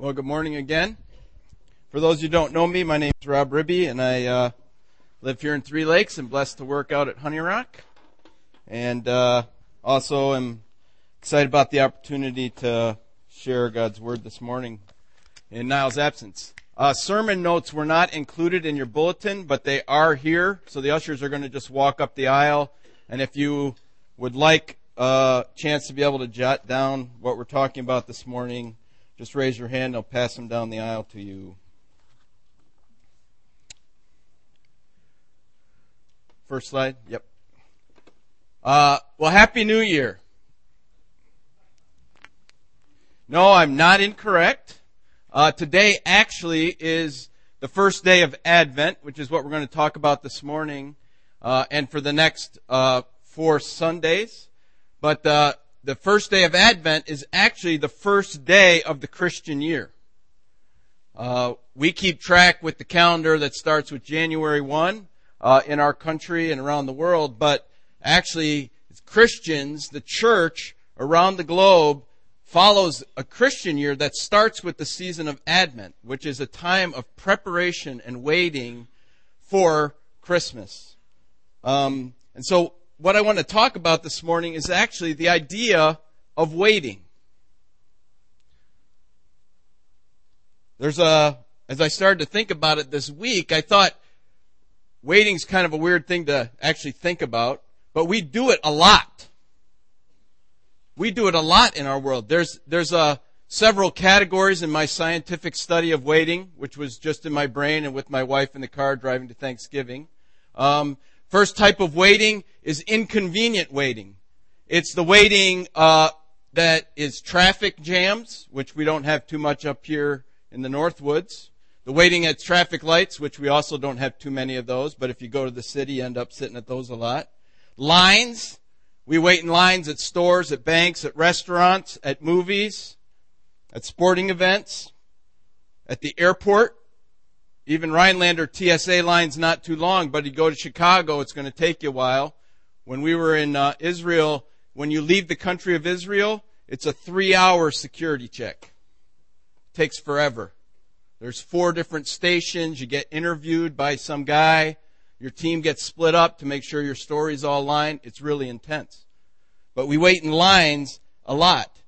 Well, good morning again. For those who don't know me, my name is Rob Ribby, and I uh, live here in Three Lakes and blessed to work out at Honey Rock. And uh, also am excited about the opportunity to share God's Word this morning in Niall's absence. Uh, sermon notes were not included in your bulletin, but they are here. So the ushers are going to just walk up the aisle. And if you would like a chance to be able to jot down what we're talking about this morning, just raise your hand. I'll pass them down the aisle to you. First slide. Yep. Uh, well, Happy New Year. No, I'm not incorrect. Uh, today actually is the first day of Advent, which is what we're going to talk about this morning, uh, and for the next uh, four Sundays. But uh, the first day of Advent is actually the first day of the Christian year. Uh, we keep track with the calendar that starts with January 1 uh, in our country and around the world, but actually, Christians, the church around the globe, follows a Christian year that starts with the season of Advent, which is a time of preparation and waiting for Christmas. Um, and so what I want to talk about this morning is actually the idea of waiting. There's a, as I started to think about it this week, I thought waiting's kind of a weird thing to actually think about, but we do it a lot. We do it a lot in our world. There's, there's a, several categories in my scientific study of waiting, which was just in my brain and with my wife in the car driving to Thanksgiving. Um, First type of waiting is inconvenient waiting. It's the waiting uh, that is traffic jams, which we don't have too much up here in the Northwoods. The waiting at traffic lights, which we also don't have too many of those, but if you go to the city, you end up sitting at those a lot. Lines. We wait in lines at stores, at banks, at restaurants, at movies, at sporting events, at the airport. Even Rhinelander TSA line's not too long, but you go to Chicago, it's going to take you a while. When we were in uh, Israel, when you leave the country of Israel, it's a three hour security check. It takes forever. There's four different stations. You get interviewed by some guy. Your team gets split up to make sure your story's all lined. It's really intense. But we wait in lines a lot.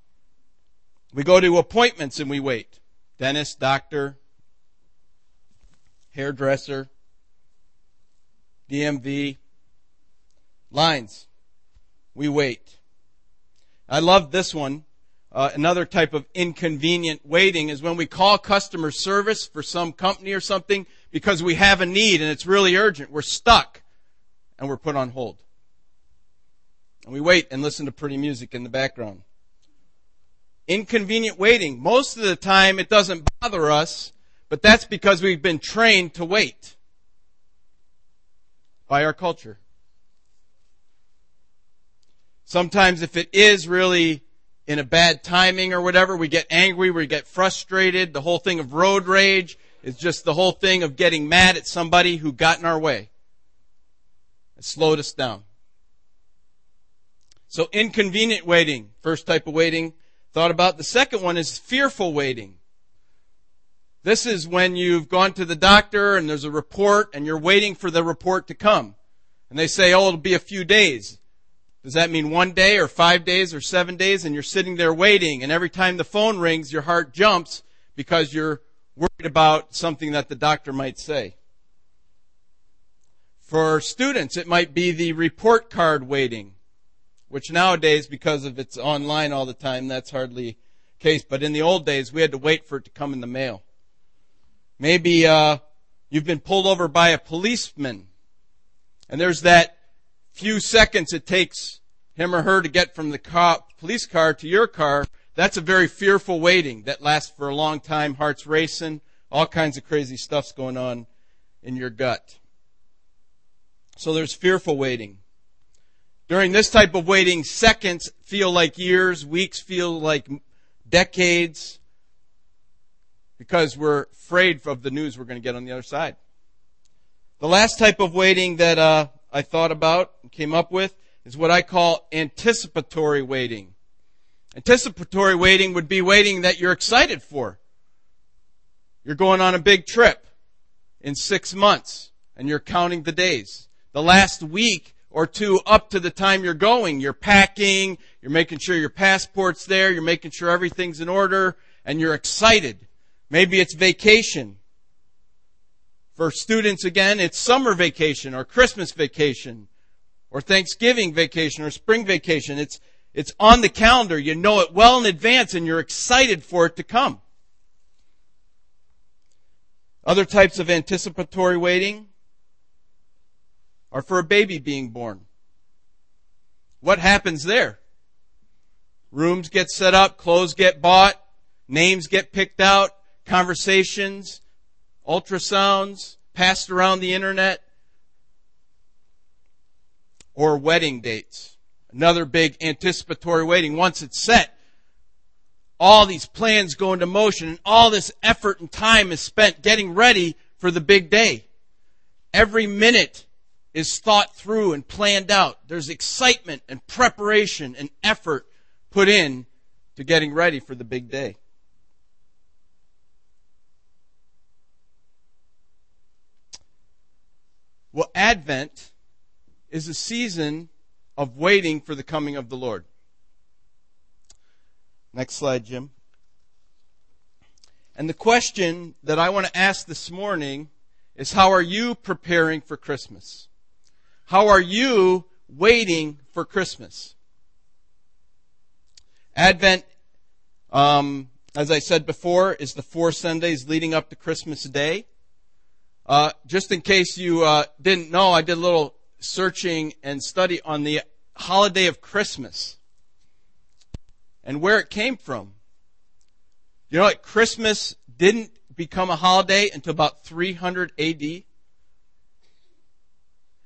We go to appointments and we wait. Dentist, doctor, hairdresser, DMV, lines. We wait. I love this one. Uh, another type of inconvenient waiting is when we call customer service for some company or something because we have a need and it's really urgent. We're stuck and we're put on hold. And we wait and listen to pretty music in the background. Inconvenient waiting. Most of the time it doesn't bother us but that's because we've been trained to wait by our culture. Sometimes if it is really in a bad timing or whatever, we get angry, we get frustrated. The whole thing of road rage is just the whole thing of getting mad at somebody who got in our way. It slowed us down. So inconvenient waiting, first type of waiting thought about. The second one is fearful waiting. This is when you've gone to the doctor and there's a report and you're waiting for the report to come. And they say, oh, it'll be a few days. Does that mean one day or five days or seven days? And you're sitting there waiting and every time the phone rings, your heart jumps because you're worried about something that the doctor might say. For students, it might be the report card waiting, which nowadays, because of it's online all the time, that's hardly the case. But in the old days, we had to wait for it to come in the mail. Maybe uh, you've been pulled over by a policeman, and there's that few seconds it takes him or her to get from the police car to your car. That's a very fearful waiting that lasts for a long time. Hearts racing, all kinds of crazy stuff's going on in your gut. So there's fearful waiting. During this type of waiting, seconds feel like years, weeks feel like decades because we're afraid of the news we're going to get on the other side. The last type of waiting that uh, I thought about and came up with is what I call anticipatory waiting. Anticipatory waiting would be waiting that you're excited for. You're going on a big trip in six months and you're counting the days. The last week or two up to the time you're going, you're packing, you're making sure your passport's there, you're making sure everything's in order, and you're excited. Maybe it's vacation. For students again, it's summer vacation or Christmas vacation or Thanksgiving vacation or spring vacation. It's, it's on the calendar. You know it well in advance and you're excited for it to come. Other types of anticipatory waiting are for a baby being born. What happens there? Rooms get set up, clothes get bought, names get picked out, conversations, ultrasounds passed around the internet, or wedding dates. Another big anticipatory waiting. Once it's set, all these plans go into motion and all this effort and time is spent getting ready for the big day. Every minute is thought through and planned out. There's excitement and preparation and effort put in to getting ready for the big day. Well, Advent is a season of waiting for the coming of the Lord. Next slide, Jim. And the question that I want to ask this morning is how are you preparing for Christmas? How are you waiting for Christmas? Advent, um, as I said before, is the four Sundays leading up to Christmas Day. Uh, just in case you uh, didn't know, I did a little searching and study on the holiday of Christmas and where it came from. You know what? Christmas didn't become a holiday until about 300 AD.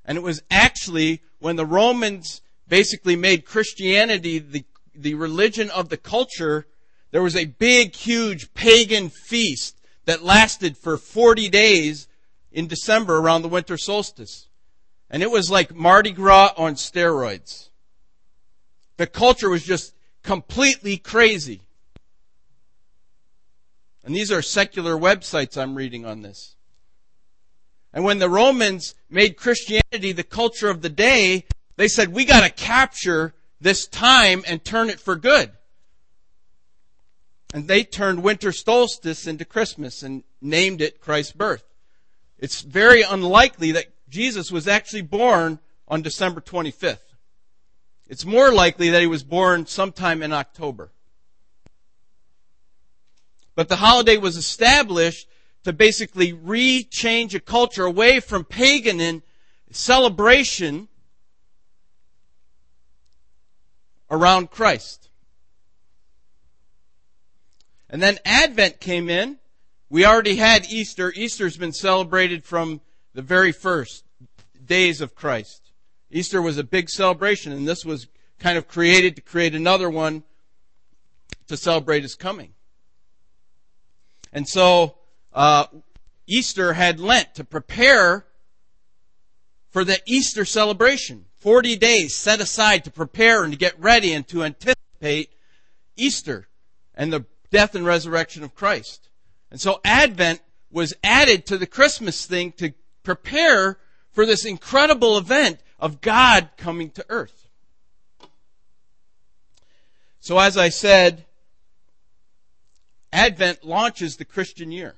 And it was actually when the Romans basically made Christianity the, the religion of the culture, there was a big, huge pagan feast that lasted for 40 days in December around the winter solstice. And it was like Mardi Gras on steroids. The culture was just completely crazy. And these are secular websites I'm reading on this. And when the Romans made Christianity the culture of the day, they said, we gotta capture this time and turn it for good. And they turned winter solstice into Christmas and named it Christ's birth. It's very unlikely that Jesus was actually born on December 25th. It's more likely that he was born sometime in October. But the holiday was established to basically re-change a culture away from pagan and celebration around Christ. And then Advent came in. We already had Easter. Easter's been celebrated from the very first days of Christ. Easter was a big celebration, and this was kind of created to create another one to celebrate his coming. And so, uh, Easter had Lent to prepare for the Easter celebration. 40 days set aside to prepare and to get ready and to anticipate Easter and the death and resurrection of Christ. And so Advent was added to the Christmas thing to prepare for this incredible event of God coming to earth. So as I said, Advent launches the Christian year.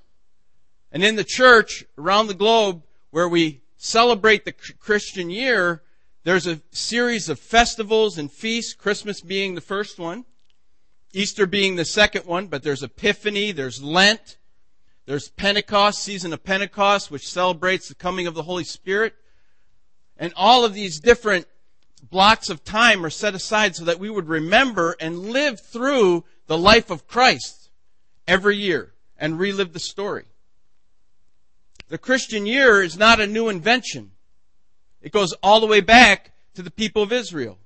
And in the church around the globe where we celebrate the Christian year, there's a series of festivals and feasts, Christmas being the first one, Easter being the second one, but there's Epiphany, there's Lent, there's Pentecost, season of Pentecost, which celebrates the coming of the Holy Spirit. And all of these different blocks of time are set aside so that we would remember and live through the life of Christ every year and relive the story. The Christian year is not a new invention. It goes all the way back to the people of Israel.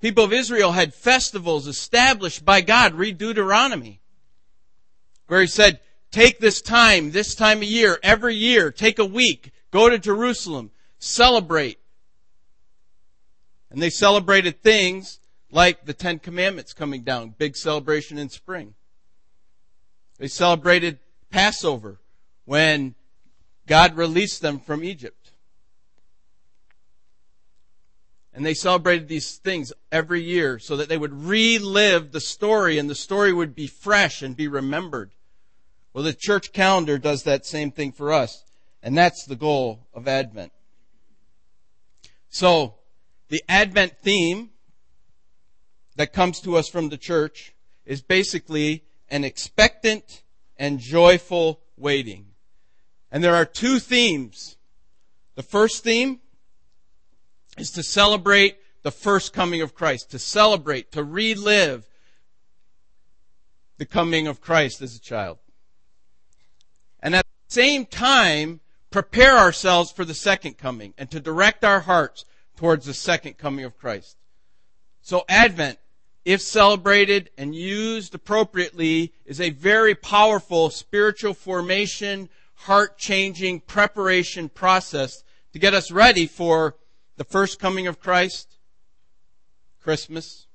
People of Israel had festivals established by God. Read Deuteronomy. Where he said, take this time, this time of year, every year, take a week, go to Jerusalem, celebrate. And they celebrated things like the Ten Commandments coming down, big celebration in spring. They celebrated Passover when God released them from Egypt. And they celebrated these things every year so that they would relive the story and the story would be fresh and be remembered. Well, the church calendar does that same thing for us. And that's the goal of Advent. So, the Advent theme that comes to us from the church is basically an expectant and joyful waiting. And there are two themes. The first theme is to celebrate the first coming of Christ, to celebrate, to relive the coming of Christ as a child. And at the same time, prepare ourselves for the second coming and to direct our hearts towards the second coming of Christ. So Advent, if celebrated and used appropriately, is a very powerful spiritual formation, heart changing preparation process to get us ready for the first coming of Christ, Christmas,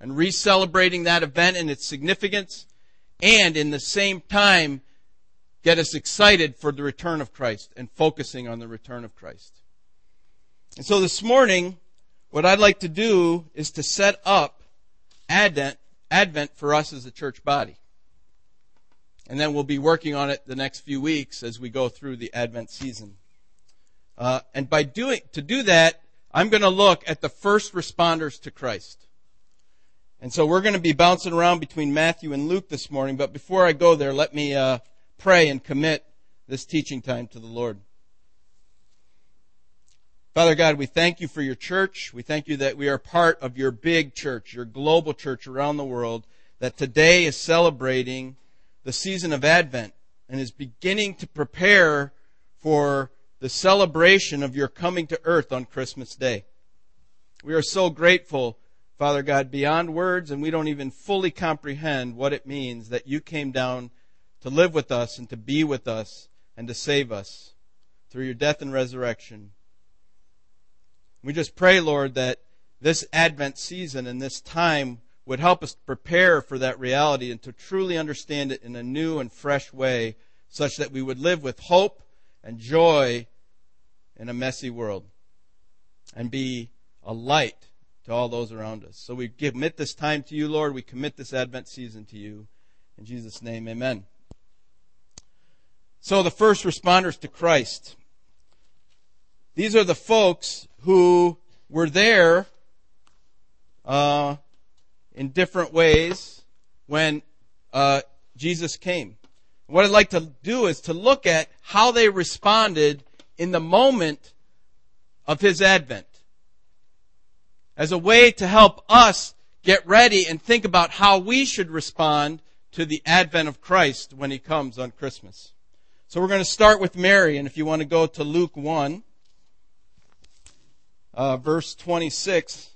and re-celebrating that event and its significance, and in the same time, get us excited for the return of Christ and focusing on the return of Christ. And so this morning, what I'd like to do is to set up Advent, Advent for us as a church body. And then we'll be working on it the next few weeks as we go through the Advent season. Uh, and by doing, to do that, I'm going to look at the first responders to Christ. And so we're going to be bouncing around between Matthew and Luke this morning, but before I go there, let me uh, pray and commit this teaching time to the Lord. Father God, we thank you for your church. We thank you that we are part of your big church, your global church around the world, that today is celebrating the season of Advent and is beginning to prepare for the celebration of your coming to earth on Christmas Day. We are so grateful, Father God, beyond words, and we don't even fully comprehend what it means that you came down to live with us and to be with us and to save us through your death and resurrection. We just pray, Lord, that this Advent season and this time would help us prepare for that reality and to truly understand it in a new and fresh way such that we would live with hope and joy in a messy world and be a light to all those around us. So we commit this time to you, Lord. We commit this Advent season to you. In Jesus' name, amen. So the first responders to Christ. These are the folks who were there uh, in different ways when uh, Jesus came. What I'd like to do is to look at how they responded in the moment of his advent as a way to help us get ready and think about how we should respond to the advent of Christ when he comes on Christmas. So we're going to start with Mary, and if you want to go to Luke 1, uh, verse 26,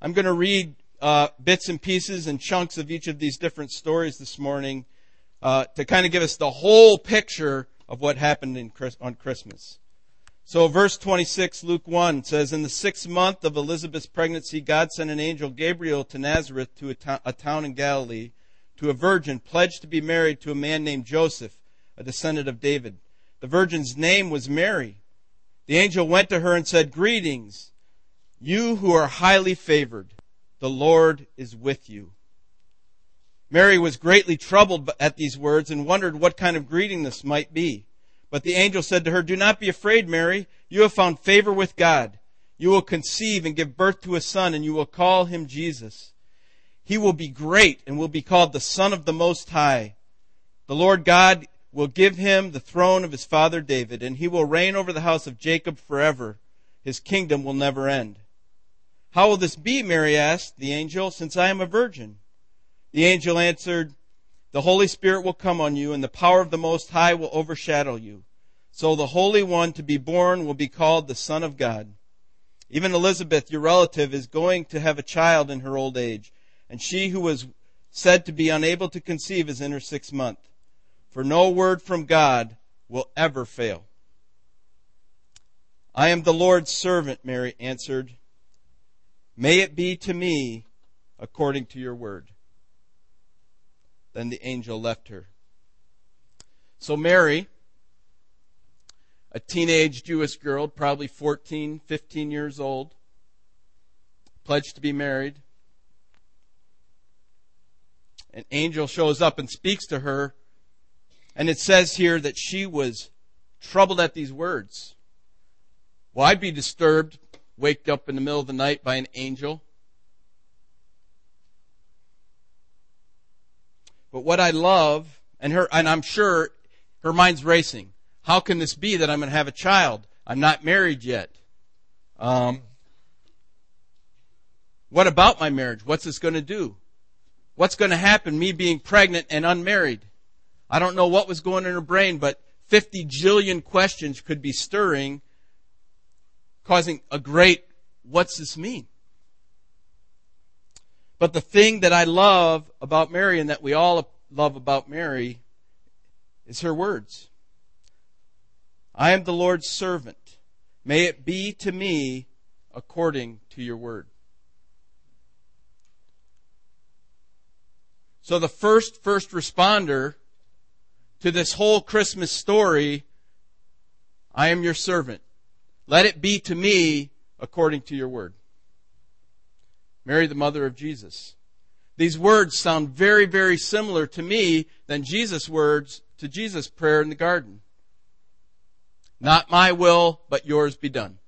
I'm going to read uh, bits and pieces and chunks of each of these different stories this morning uh, to kind of give us the whole picture of what happened in, on Christmas. So verse 26, Luke 1 says, In the sixth month of Elizabeth's pregnancy, God sent an angel Gabriel to Nazareth to a, to- a town in Galilee to a virgin pledged to be married to a man named Joseph, a descendant of David. The virgin's name was Mary. The angel went to her and said, Greetings, you who are highly favored. The Lord is with you. Mary was greatly troubled at these words and wondered what kind of greeting this might be. But the angel said to her, Do not be afraid, Mary. You have found favor with God. You will conceive and give birth to a son, and you will call him Jesus. He will be great and will be called the Son of the Most High. The Lord God will give him the throne of his father David, and he will reign over the house of Jacob forever. His kingdom will never end. How will this be, Mary asked the angel, since I am a virgin? The angel answered, The Holy Spirit will come on you, and the power of the Most High will overshadow you. So the Holy One to be born will be called the Son of God. Even Elizabeth, your relative, is going to have a child in her old age, and she who was said to be unable to conceive is in her sixth month. For no word from God will ever fail. I am the Lord's servant, Mary answered. May it be to me according to your word. Then the angel left her. So Mary, a teenage Jewish girl, probably 14, 15 years old, pledged to be married. An angel shows up and speaks to her, and it says here that she was troubled at these words. Well, I'd be disturbed, waked up in the middle of the night by an angel. But what I love, and her, and I'm sure her mind's racing. How can this be that I'm going to have a child? I'm not married yet. Um, what about my marriage? What's this going to do? What's going to happen, me being pregnant and unmarried? I don't know what was going in her brain, but 50 jillion questions could be stirring, causing a great, what's this mean? But the thing that I love about Mary and that we all love about Mary is her words. I am the Lord's servant. May it be to me according to your word. So the first first responder to this whole Christmas story, I am your servant. Let it be to me according to your word. Mary, the mother of Jesus. These words sound very, very similar to me than Jesus' words to Jesus' prayer in the garden. Not my will, but yours be done.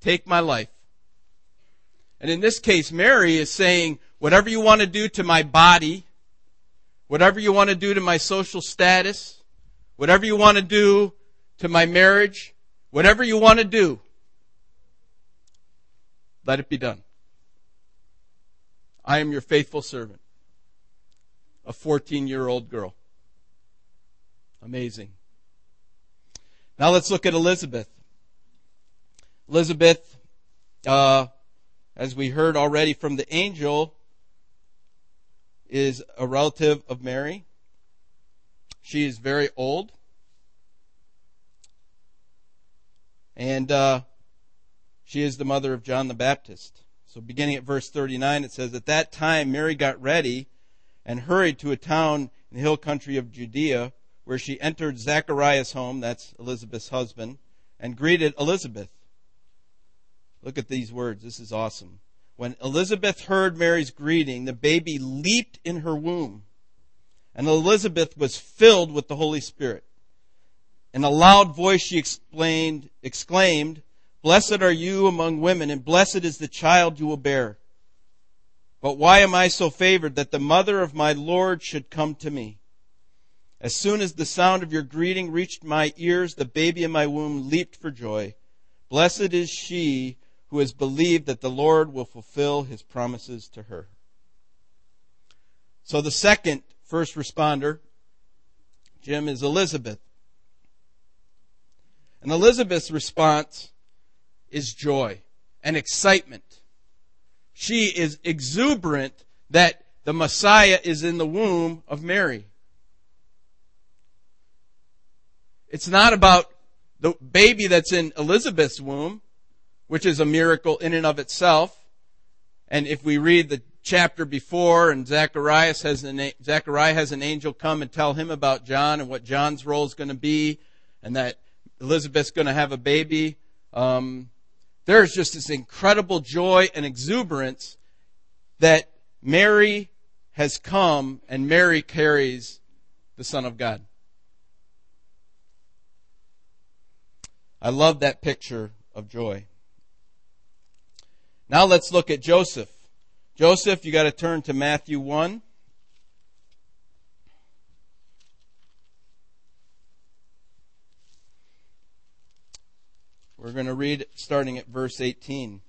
Take my life. And in this case, Mary is saying, Whatever you want to do to my body, whatever you want to do to my social status, whatever you want to do to my marriage, whatever you want to do, let it be done. I am your faithful servant, a 14 year old girl. Amazing. Now let's look at Elizabeth. Elizabeth, uh, as we heard already from the angel, is a relative of Mary. She is very old. And uh, she is the mother of John the Baptist. So beginning at verse 39, it says, At that time Mary got ready and hurried to a town in the hill country of Judea, where she entered Zachariah's home, that's Elizabeth's husband, and greeted Elizabeth. Look at these words. This is awesome. When Elizabeth heard Mary's greeting, the baby leaped in her womb. And Elizabeth was filled with the Holy Spirit. In a loud voice she exclaimed, Blessed are you among women, and blessed is the child you will bear. But why am I so favored that the mother of my Lord should come to me? As soon as the sound of your greeting reached my ears, the baby in my womb leaped for joy. Blessed is she who has believed that the Lord will fulfill his promises to her. So the second first responder, Jim, is Elizabeth. And Elizabeth's response is joy and excitement. She is exuberant that the Messiah is in the womb of Mary. It's not about the baby that's in Elizabeth's womb which is a miracle in and of itself. And if we read the chapter before and Zacharias has an, Zachariah has an angel come and tell him about John and what John's role is going to be and that Elizabeth's going to have a baby. Um, there's just this incredible joy and exuberance that Mary has come and Mary carries the Son of God. I love that picture of joy. Now let's look at Joseph. Joseph, you got to turn to Matthew 1. We're going to read starting at verse 18.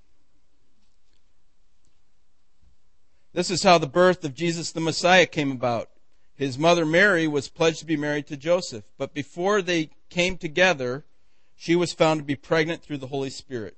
This is how the birth of Jesus the Messiah came about. His mother Mary was pledged to be married to Joseph, but before they came together, she was found to be pregnant through the Holy Spirit.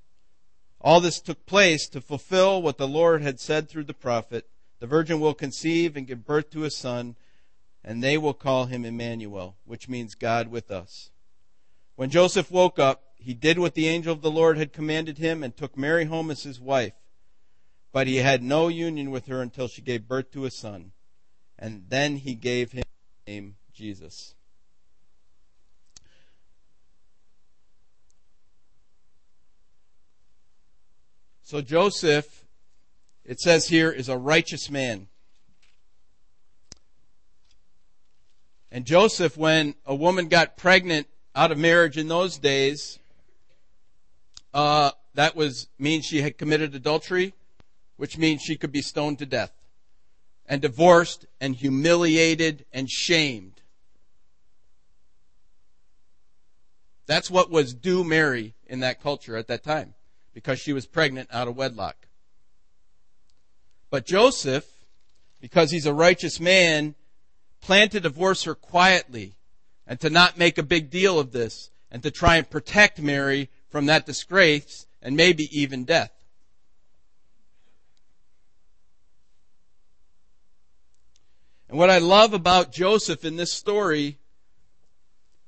All this took place to fulfill what the Lord had said through the prophet. The virgin will conceive and give birth to a son, and they will call him Emmanuel, which means God with us. When Joseph woke up, he did what the angel of the Lord had commanded him and took Mary home as his wife. But he had no union with her until she gave birth to a son and then he gave him the name Jesus. So Joseph, it says here, is a righteous man. And Joseph, when a woman got pregnant out of marriage in those days, uh, that was means she had committed adultery, which means she could be stoned to death and divorced and humiliated and shamed. That's what was due Mary in that culture at that time because she was pregnant out of wedlock. But Joseph, because he's a righteous man, planned to divorce her quietly and to not make a big deal of this and to try and protect Mary from that disgrace and maybe even death. And what I love about Joseph in this story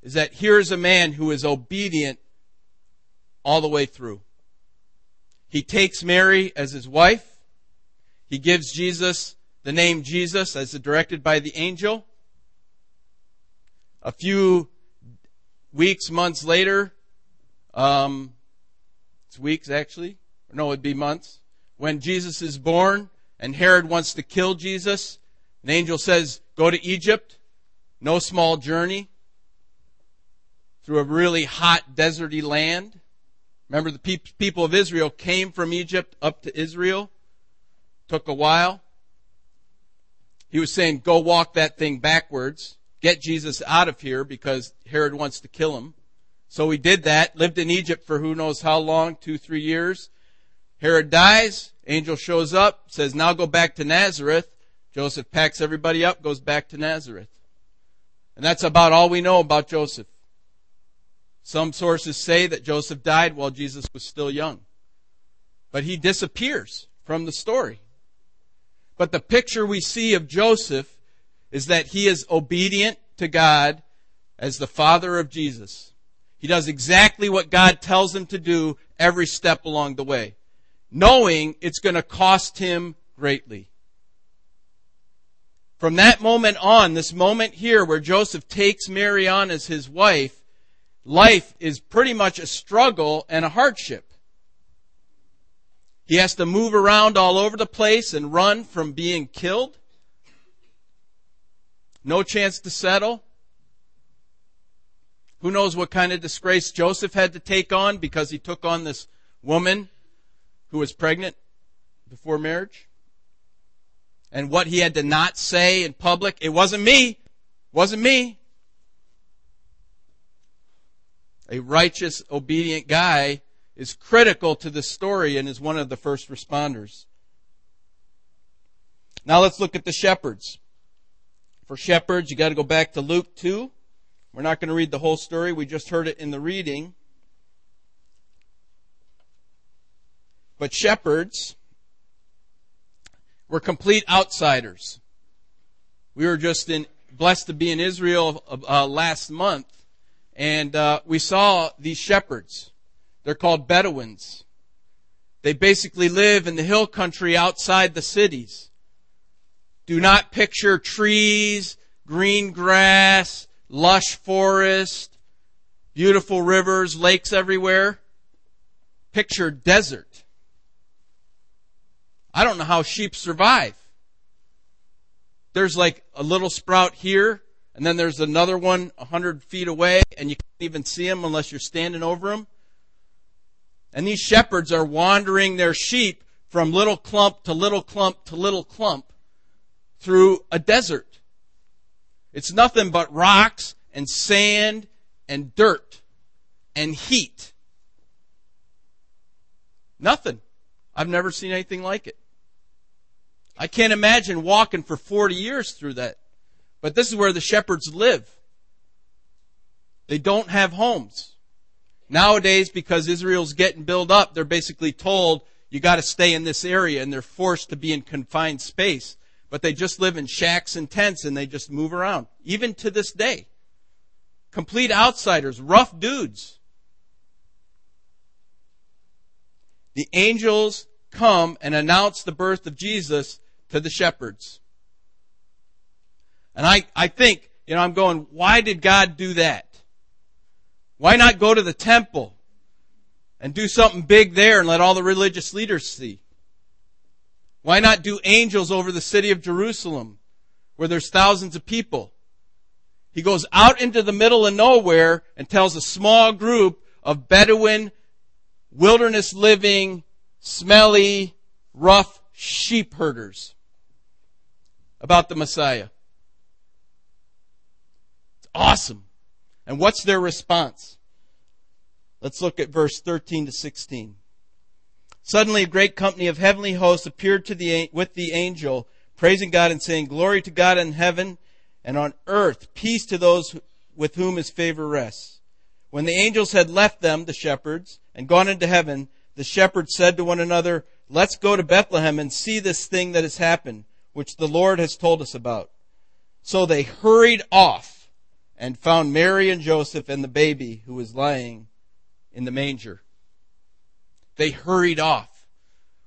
is that here's a man who is obedient all the way through. He takes Mary as his wife. He gives Jesus the name Jesus as directed by the angel. A few weeks, months later, um, it's weeks actually, no, it'd be months, when Jesus is born and Herod wants to kill Jesus, an angel says, Go to Egypt, no small journey, through a really hot, deserty land. Remember, the pe- people of Israel came from Egypt up to Israel. Took a while. He was saying, Go walk that thing backwards. Get Jesus out of here because Herod wants to kill him. So he did that, lived in Egypt for who knows how long, two, three years. Herod dies, angel shows up, says, Now go back to Nazareth. Joseph packs everybody up, goes back to Nazareth. And that's about all we know about Joseph. Some sources say that Joseph died while Jesus was still young. But he disappears from the story. But the picture we see of Joseph is that he is obedient to God as the father of Jesus. He does exactly what God tells him to do every step along the way, knowing it's going to cost him greatly. From that moment on, this moment here where Joseph takes Mary on as his wife, life is pretty much a struggle and a hardship. He has to move around all over the place and run from being killed. No chance to settle. Who knows what kind of disgrace Joseph had to take on because he took on this woman who was pregnant before marriage? and what he had to not say in public. It wasn't me. It wasn't me. A righteous, obedient guy is critical to the story and is one of the first responders. Now let's look at the shepherds. For shepherds, you got to go back to Luke 2. We're not going to read the whole story. We just heard it in the reading. But shepherds, we're complete outsiders. We were just in, blessed to be in Israel uh, last month, and uh, we saw these shepherds. They're called Bedouins. They basically live in the hill country outside the cities. Do not picture trees, green grass, lush forest, beautiful rivers, lakes everywhere. Picture desert. I don't know how sheep survive. There's like a little sprout here, and then there's another one a hundred feet away, and you can't even see them unless you're standing over them. And these shepherds are wandering their sheep from little clump to little clump to little clump through a desert. It's nothing but rocks and sand and dirt and heat. Nothing. I've never seen anything like it. I can't imagine walking for 40 years through that But this is where the shepherds live. They don't have homes. Nowadays, because Israel's getting built up, they're basically told, you gotta stay in this area, and they're forced to be in confined space. But they just live in shacks and tents, and they just move around. Even to this day. Complete outsiders, rough dudes. The angels come and announce the birth of Jesus to the shepherds. And I, I think, you know, I'm going, why did God do that? Why not go to the temple and do something big there and let all the religious leaders see? Why not do angels over the city of Jerusalem where there's thousands of people? He goes out into the middle of nowhere and tells a small group of Bedouin, wilderness living, smelly, rough sheep herders about the Messiah. Awesome. And what's their response? Let's look at verse 13 to 16. Suddenly a great company of heavenly hosts appeared to the, with the angel, praising God and saying, Glory to God in heaven, and on earth peace to those with whom his favor rests. When the angels had left them, the shepherds, and gone into heaven, the shepherds said to one another, Let's go to Bethlehem and see this thing that has happened, which the Lord has told us about. So they hurried off and found Mary and Joseph and the baby who was lying in the manger. They hurried off.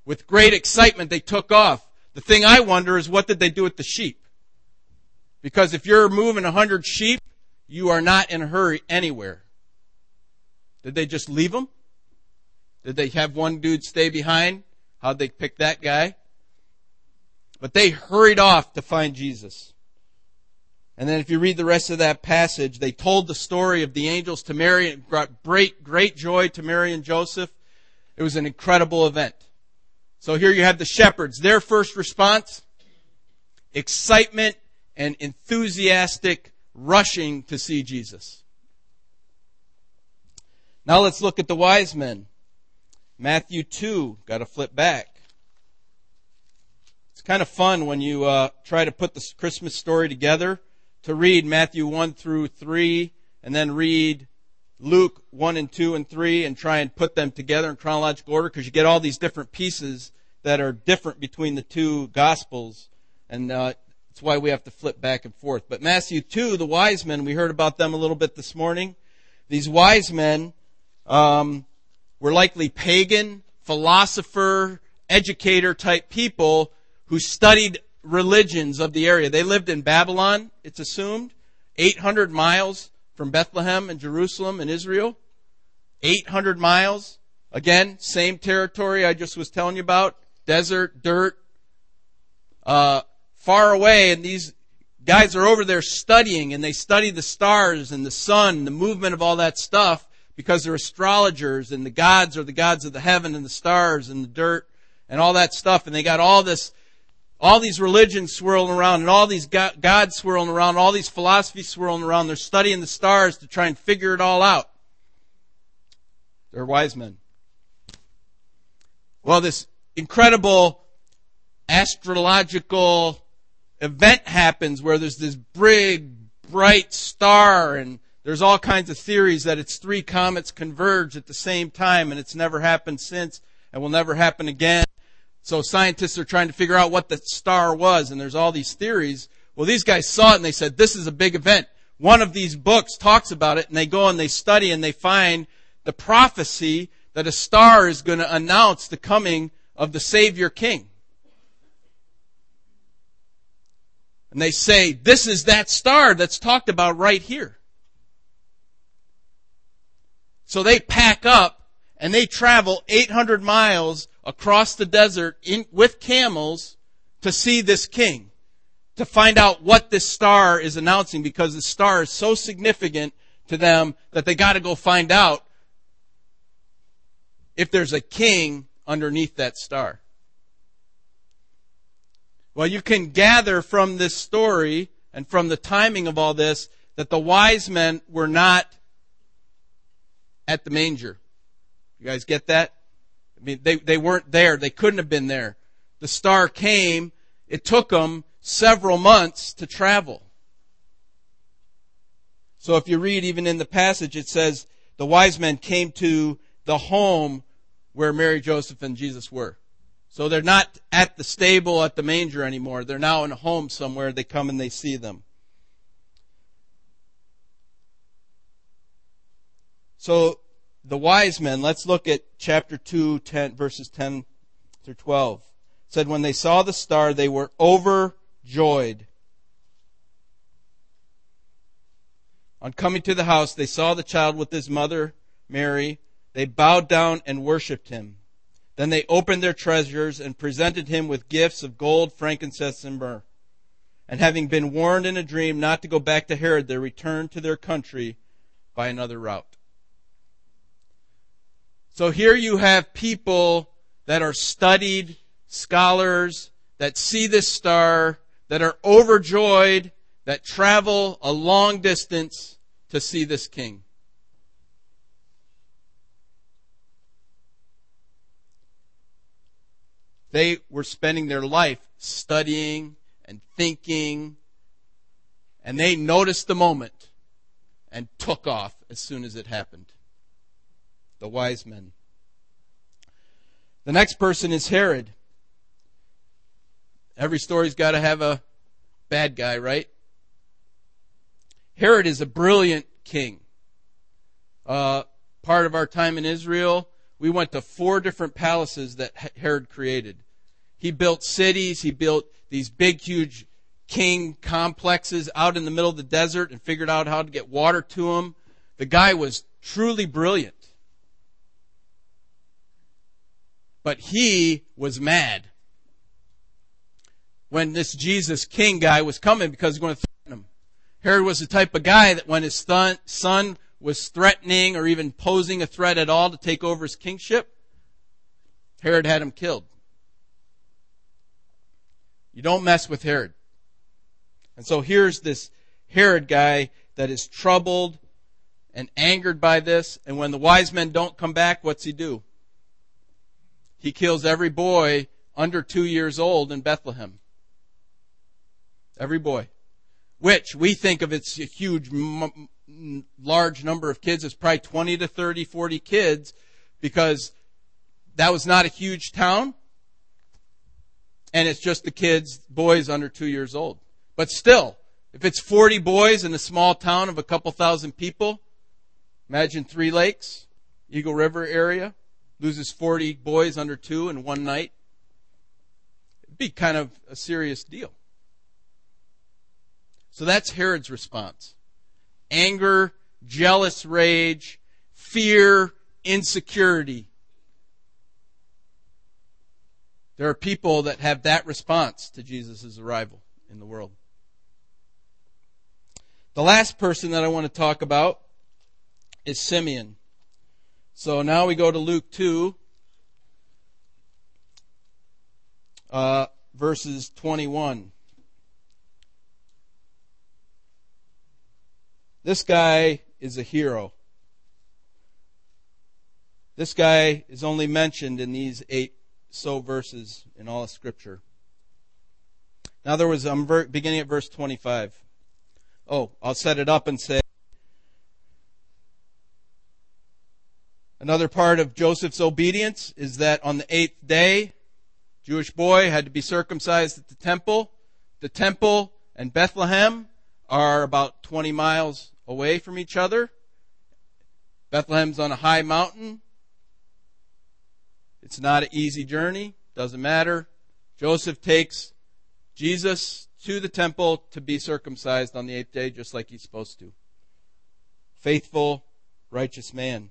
With great excitement, they took off. The thing I wonder is what did they do with the sheep? Because if you're moving a hundred sheep, you are not in a hurry anywhere. Did they just leave them? Did they have one dude stay behind? How'd they pick that guy? But they hurried off to find Jesus. And then if you read the rest of that passage, they told the story of the angels to Mary. It brought great, great joy to Mary and Joseph. It was an incredible event. So here you have the shepherds. Their first response, excitement and enthusiastic rushing to see Jesus. Now let's look at the wise men. Matthew 2, got to flip back. It's kind of fun when you uh, try to put the Christmas story together to read Matthew 1 through 3 and then read Luke 1 and 2 and 3 and try and put them together in chronological order because you get all these different pieces that are different between the two gospels and uh, that's why we have to flip back and forth. But Matthew 2, the wise men, we heard about them a little bit this morning. These wise men um, were likely pagan, philosopher, educator type people who studied religions of the area. They lived in Babylon, it's assumed, 800 miles from Bethlehem and Jerusalem and Israel. 800 miles. Again, same territory I just was telling you about. Desert, dirt, uh, far away, and these guys are over there studying, and they study the stars and the sun, the movement of all that stuff, because they're astrologers, and the gods are the gods of the heaven and the stars and the dirt and all that stuff, and they got all this all these religions swirling around and all these gods swirling around, all these philosophies swirling around. They're studying the stars to try and figure it all out. They're wise men. Well, this incredible astrological event happens where there's this big, bright star and there's all kinds of theories that its three comets converge at the same time and it's never happened since and will never happen again. So scientists are trying to figure out what the star was, and there's all these theories. Well, these guys saw it and they said, this is a big event. One of these books talks about it, and they go and they study and they find the prophecy that a star is going to announce the coming of the Savior King. And they say, this is that star that's talked about right here. So they pack up and they travel 800 miles across the desert in, with camels to see this king, to find out what this star is announcing because the star is so significant to them that they got to go find out if there's a king underneath that star. Well, you can gather from this story and from the timing of all this that the wise men were not at the manger. You guys get that? I mean, they, they weren't there. They couldn't have been there. The star came. It took them several months to travel. So if you read even in the passage, it says the wise men came to the home where Mary, Joseph, and Jesus were. So they're not at the stable at the manger anymore. They're now in a home somewhere. They come and they see them. So the wise men, let's look at chapter 2, 10, verses 10 through 12. It said, when they saw the star, they were overjoyed. On coming to the house, they saw the child with his mother, Mary. They bowed down and worshipped him. Then they opened their treasures and presented him with gifts of gold, frankincense, and myrrh. And having been warned in a dream not to go back to Herod, they returned to their country by another route. So here you have people that are studied scholars that see this star, that are overjoyed, that travel a long distance to see this king. They were spending their life studying and thinking, and they noticed the moment and took off as soon as it happened the wise men. The next person is Herod. Every story's got to have a bad guy, right? Herod is a brilliant king. Uh, part of our time in Israel, we went to four different palaces that Herod created. He built cities, he built these big, huge king complexes out in the middle of the desert and figured out how to get water to them. The guy was truly brilliant. But he was mad when this Jesus King guy was coming because he's going to threaten him. Herod was the type of guy that when his son was threatening or even posing a threat at all to take over his kingship, Herod had him killed. You don't mess with Herod. And so here's this Herod guy that is troubled and angered by this, and when the wise men don't come back, what's he do? He kills every boy under two years old in Bethlehem. Every boy. Which we think of it's a huge, large number of kids. It's probably 20 to 30, 40 kids because that was not a huge town. And it's just the kids, boys under two years old. But still, if it's 40 boys in a small town of a couple thousand people, imagine Three Lakes, Eagle River area loses 40 boys under two in one night. It'd be kind of a serious deal. So that's Herod's response. Anger, jealous rage, fear, insecurity. There are people that have that response to Jesus' arrival in the world. The last person that I want to talk about is Simeon. So now we go to Luke 2, uh, verses 21. This guy is a hero. This guy is only mentioned in these eight so verses in all of Scripture. Now there was, I'm beginning at verse 25. Oh, I'll set it up and say, Another part of Joseph's obedience is that on the eighth day, Jewish boy had to be circumcised at the temple. The temple and Bethlehem are about 20 miles away from each other. Bethlehem's on a high mountain. It's not an easy journey. Doesn't matter. Joseph takes Jesus to the temple to be circumcised on the eighth day, just like he's supposed to. Faithful, righteous man.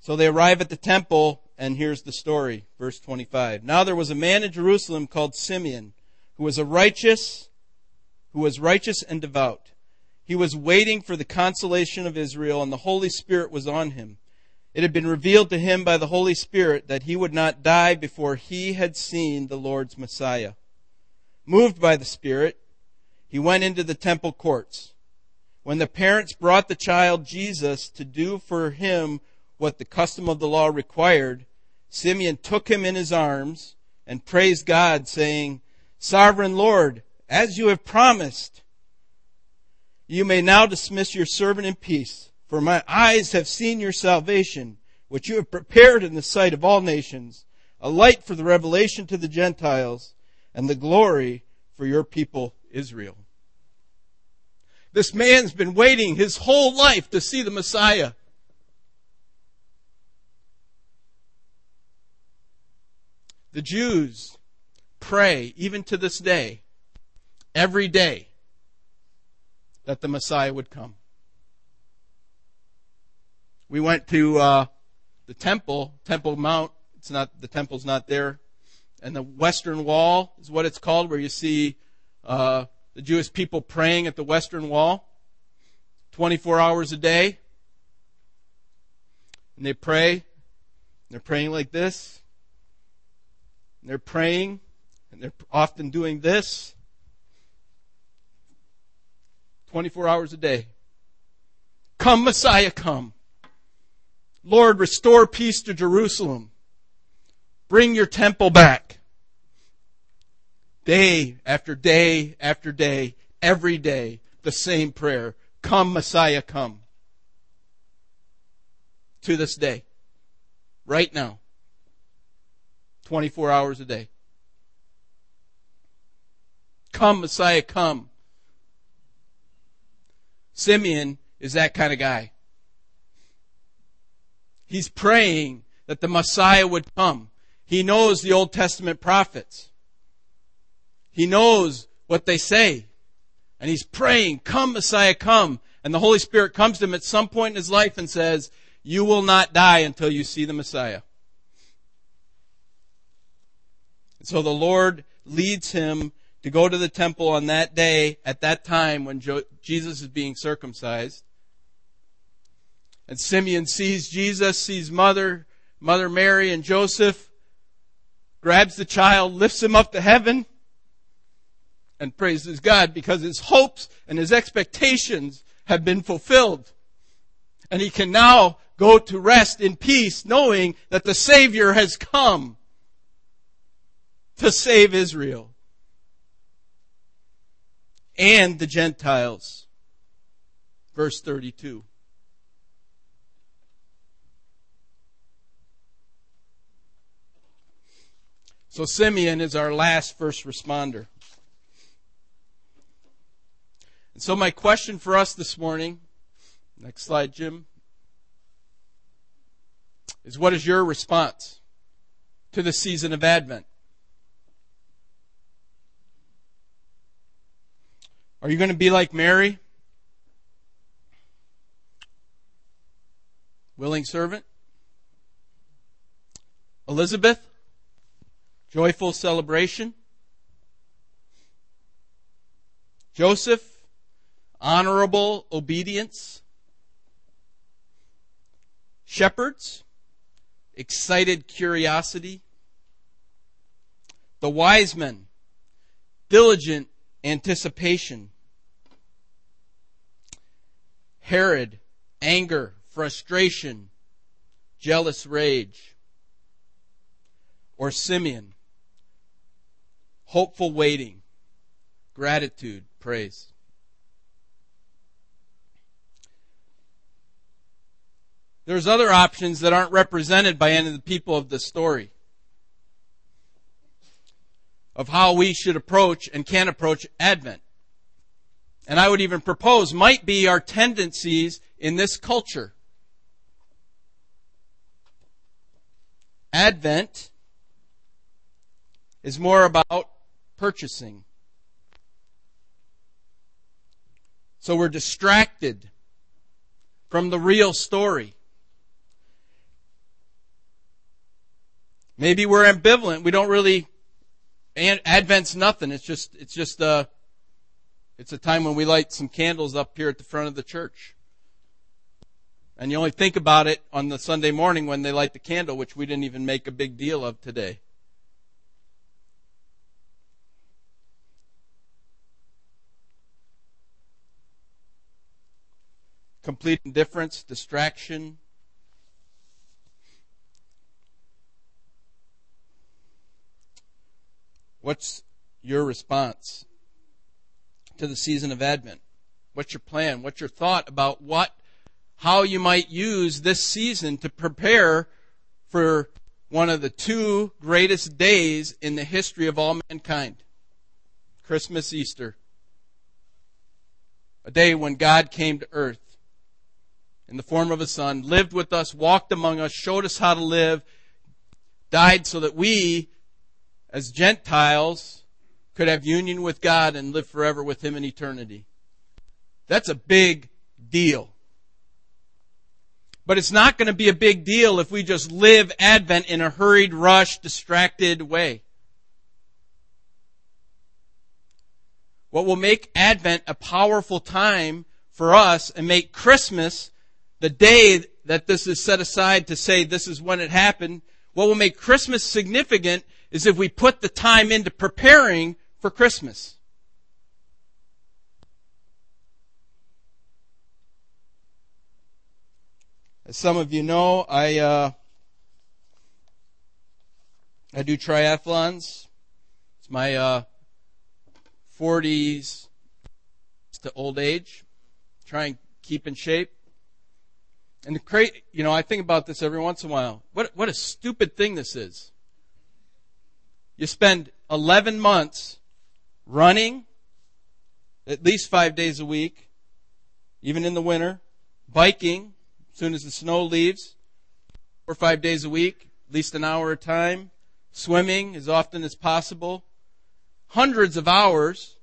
So they arrive at the temple, and here's the story, verse 25. Now there was a man in Jerusalem called Simeon, who was a righteous, who was righteous and devout. He was waiting for the consolation of Israel, and the Holy Spirit was on him. It had been revealed to him by the Holy Spirit that he would not die before he had seen the Lord's Messiah. Moved by the Spirit, he went into the temple courts. When the parents brought the child Jesus to do for him what the custom of the law required, Simeon took him in his arms and praised God, saying, Sovereign Lord, as you have promised, You may now dismiss your servant in peace, for my eyes have seen your salvation, which you have prepared in the sight of all nations, a light for the revelation to the Gentiles, and the glory for your people Israel. This man's been waiting his whole life to see the Messiah. The Jews pray, even to this day, every day, that the Messiah would come. We went to uh, the temple, Temple Mount. It's not the temple's not there, and the Western Wall is what it's called, where you see uh, the Jewish people praying at the Western Wall, 24 hours a day, and they pray. They're praying like this. They're praying, and they're often doing this 24 hours a day. Come, Messiah, come. Lord, restore peace to Jerusalem. Bring your temple back. Day after day after day, every day, the same prayer. Come, Messiah, come. To this day. Right now. 24 hours a day. Come, Messiah, come. Simeon is that kind of guy. He's praying that the Messiah would come. He knows the Old Testament prophets. He knows what they say. And he's praying, come Messiah, come. And the Holy Spirit comes to him at some point in his life and says, you will not die until you see the Messiah. So the Lord leads him to go to the temple on that day, at that time when Jesus is being circumcised. And Simeon sees Jesus, sees Mother, Mother Mary and Joseph, grabs the child, lifts him up to heaven, and praises God because his hopes and his expectations have been fulfilled. And he can now go to rest in peace knowing that the Savior has come to save Israel and the Gentiles. Verse 32. So Simeon is our last first responder. And so my question for us this morning, next slide, Jim, is what is your response to the season of Advent? Are you going to be like Mary? Willing servant? Elizabeth? Joyful celebration? Joseph? Honorable obedience? Shepherds? Excited curiosity? The wise men? Diligent anticipation. Herod, anger, frustration, jealous rage. Or Simeon, hopeful waiting, gratitude, praise. There's other options that aren't represented by any of the people of the story of how we should approach and can approach Advent. And I would even propose might be our tendencies in this culture. Advent is more about purchasing. So we're distracted from the real story. Maybe we're ambivalent. We don't really Advent's nothing. It's just, it's just, uh, it's a time when we light some candles up here at the front of the church. And you only think about it on the Sunday morning when they light the candle, which we didn't even make a big deal of today. Complete indifference, distraction, What's your response to the season of Advent? What's your plan? What's your thought about what, how you might use this season to prepare for one of the two greatest days in the history of all mankind? Christmas, Easter. A day when God came to earth in the form of a son, lived with us, walked among us, showed us how to live, died so that we, as Gentiles, could have union with God and live forever with Him in eternity. That's a big deal. But it's not going to be a big deal if we just live Advent in a hurried, rushed, distracted way. What will make Advent a powerful time for us and make Christmas the day that this is set aside to say this is when it happened, what will make Christmas significant is if we put the time into preparing for Christmas. As some of you know, I uh, I do triathlons. It's my uh, 40s to old age. Try and keep in shape. And the cra- you know, I think about this every once in a while. What what a stupid thing this is. You spend 11 months running at least 5 days a week, even in the winter, biking as soon as the snow leaves, four or 5 days a week, at least an hour a time, swimming as often as possible, hundreds of hours,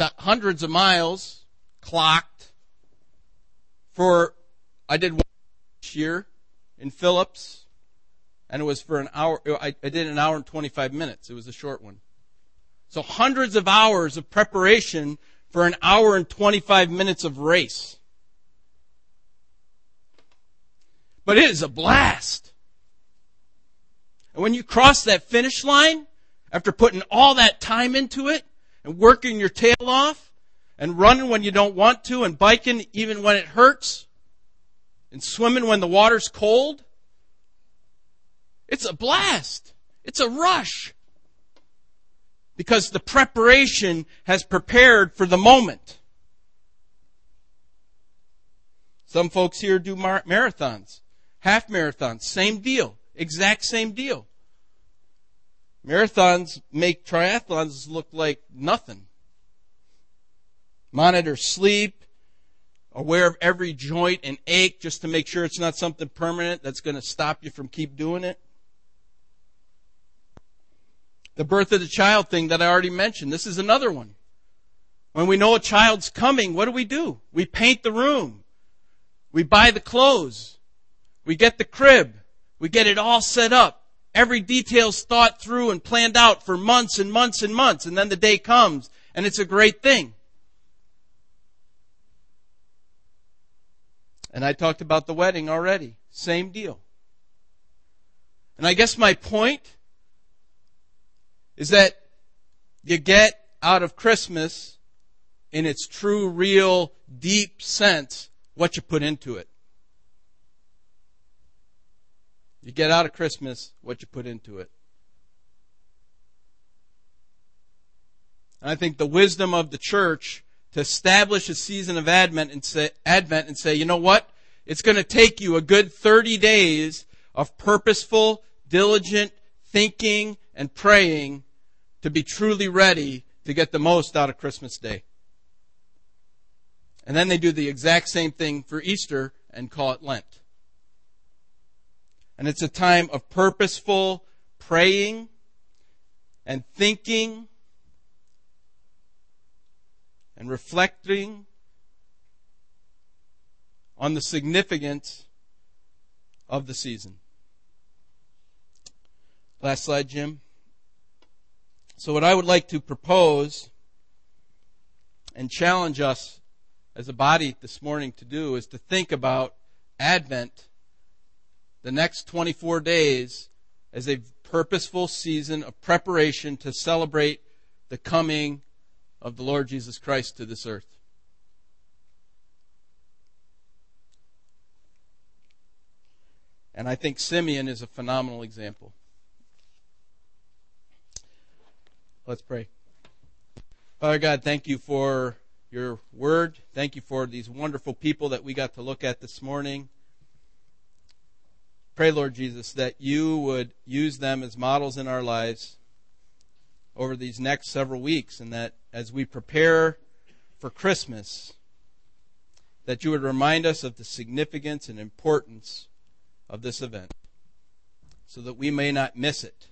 hundreds of miles clocked for I did one this year in Phillips, and it was for an hour. I, I did an hour and 25 minutes. It was a short one. So hundreds of hours of preparation for an hour and 25 minutes of race. But it is a blast. And when you cross that finish line, after putting all that time into it, and working your tail off, and running when you don't want to, and biking even when it hurts, and swimming when the water's cold. It's a blast. It's a rush. Because the preparation has prepared for the moment. Some folks here do mar- marathons, half marathons, same deal, exact same deal. Marathons make triathlons look like nothing. Monitor sleep, aware of every joint and ache just to make sure it's not something permanent that's going to stop you from keep doing it. The birth of the child thing that I already mentioned. This is another one. When we know a child's coming, what do we do? We paint the room. We buy the clothes. We get the crib. We get it all set up. Every detail's thought through and planned out for months and months and months. And then the day comes and it's a great thing. And I talked about the wedding already. Same deal. And I guess my point is that you get out of Christmas in its true, real, deep sense what you put into it. You get out of Christmas what you put into it. And I think the wisdom of the church to establish a season of Advent and say, Advent and say, you know what? It's going to take you a good 30 days of purposeful, diligent thinking and praying to be truly ready to get the most out of Christmas Day. And then they do the exact same thing for Easter and call it Lent. And it's a time of purposeful praying and thinking and reflecting on the significance of the season. Last slide, Jim. So, what I would like to propose and challenge us as a body this morning to do is to think about Advent, the next 24 days, as a purposeful season of preparation to celebrate the coming of the Lord Jesus Christ to this earth. And I think Simeon is a phenomenal example. Let's pray. Father God, thank you for your word. Thank you for these wonderful people that we got to look at this morning. Pray, Lord Jesus, that you would use them as models in our lives over these next several weeks, and that as we prepare for Christmas, that you would remind us of the significance and importance of this event so that we may not miss it,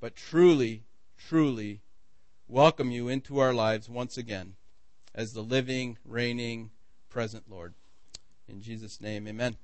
but truly, truly welcome you into our lives once again as the living, reigning, present Lord. In Jesus' name, amen.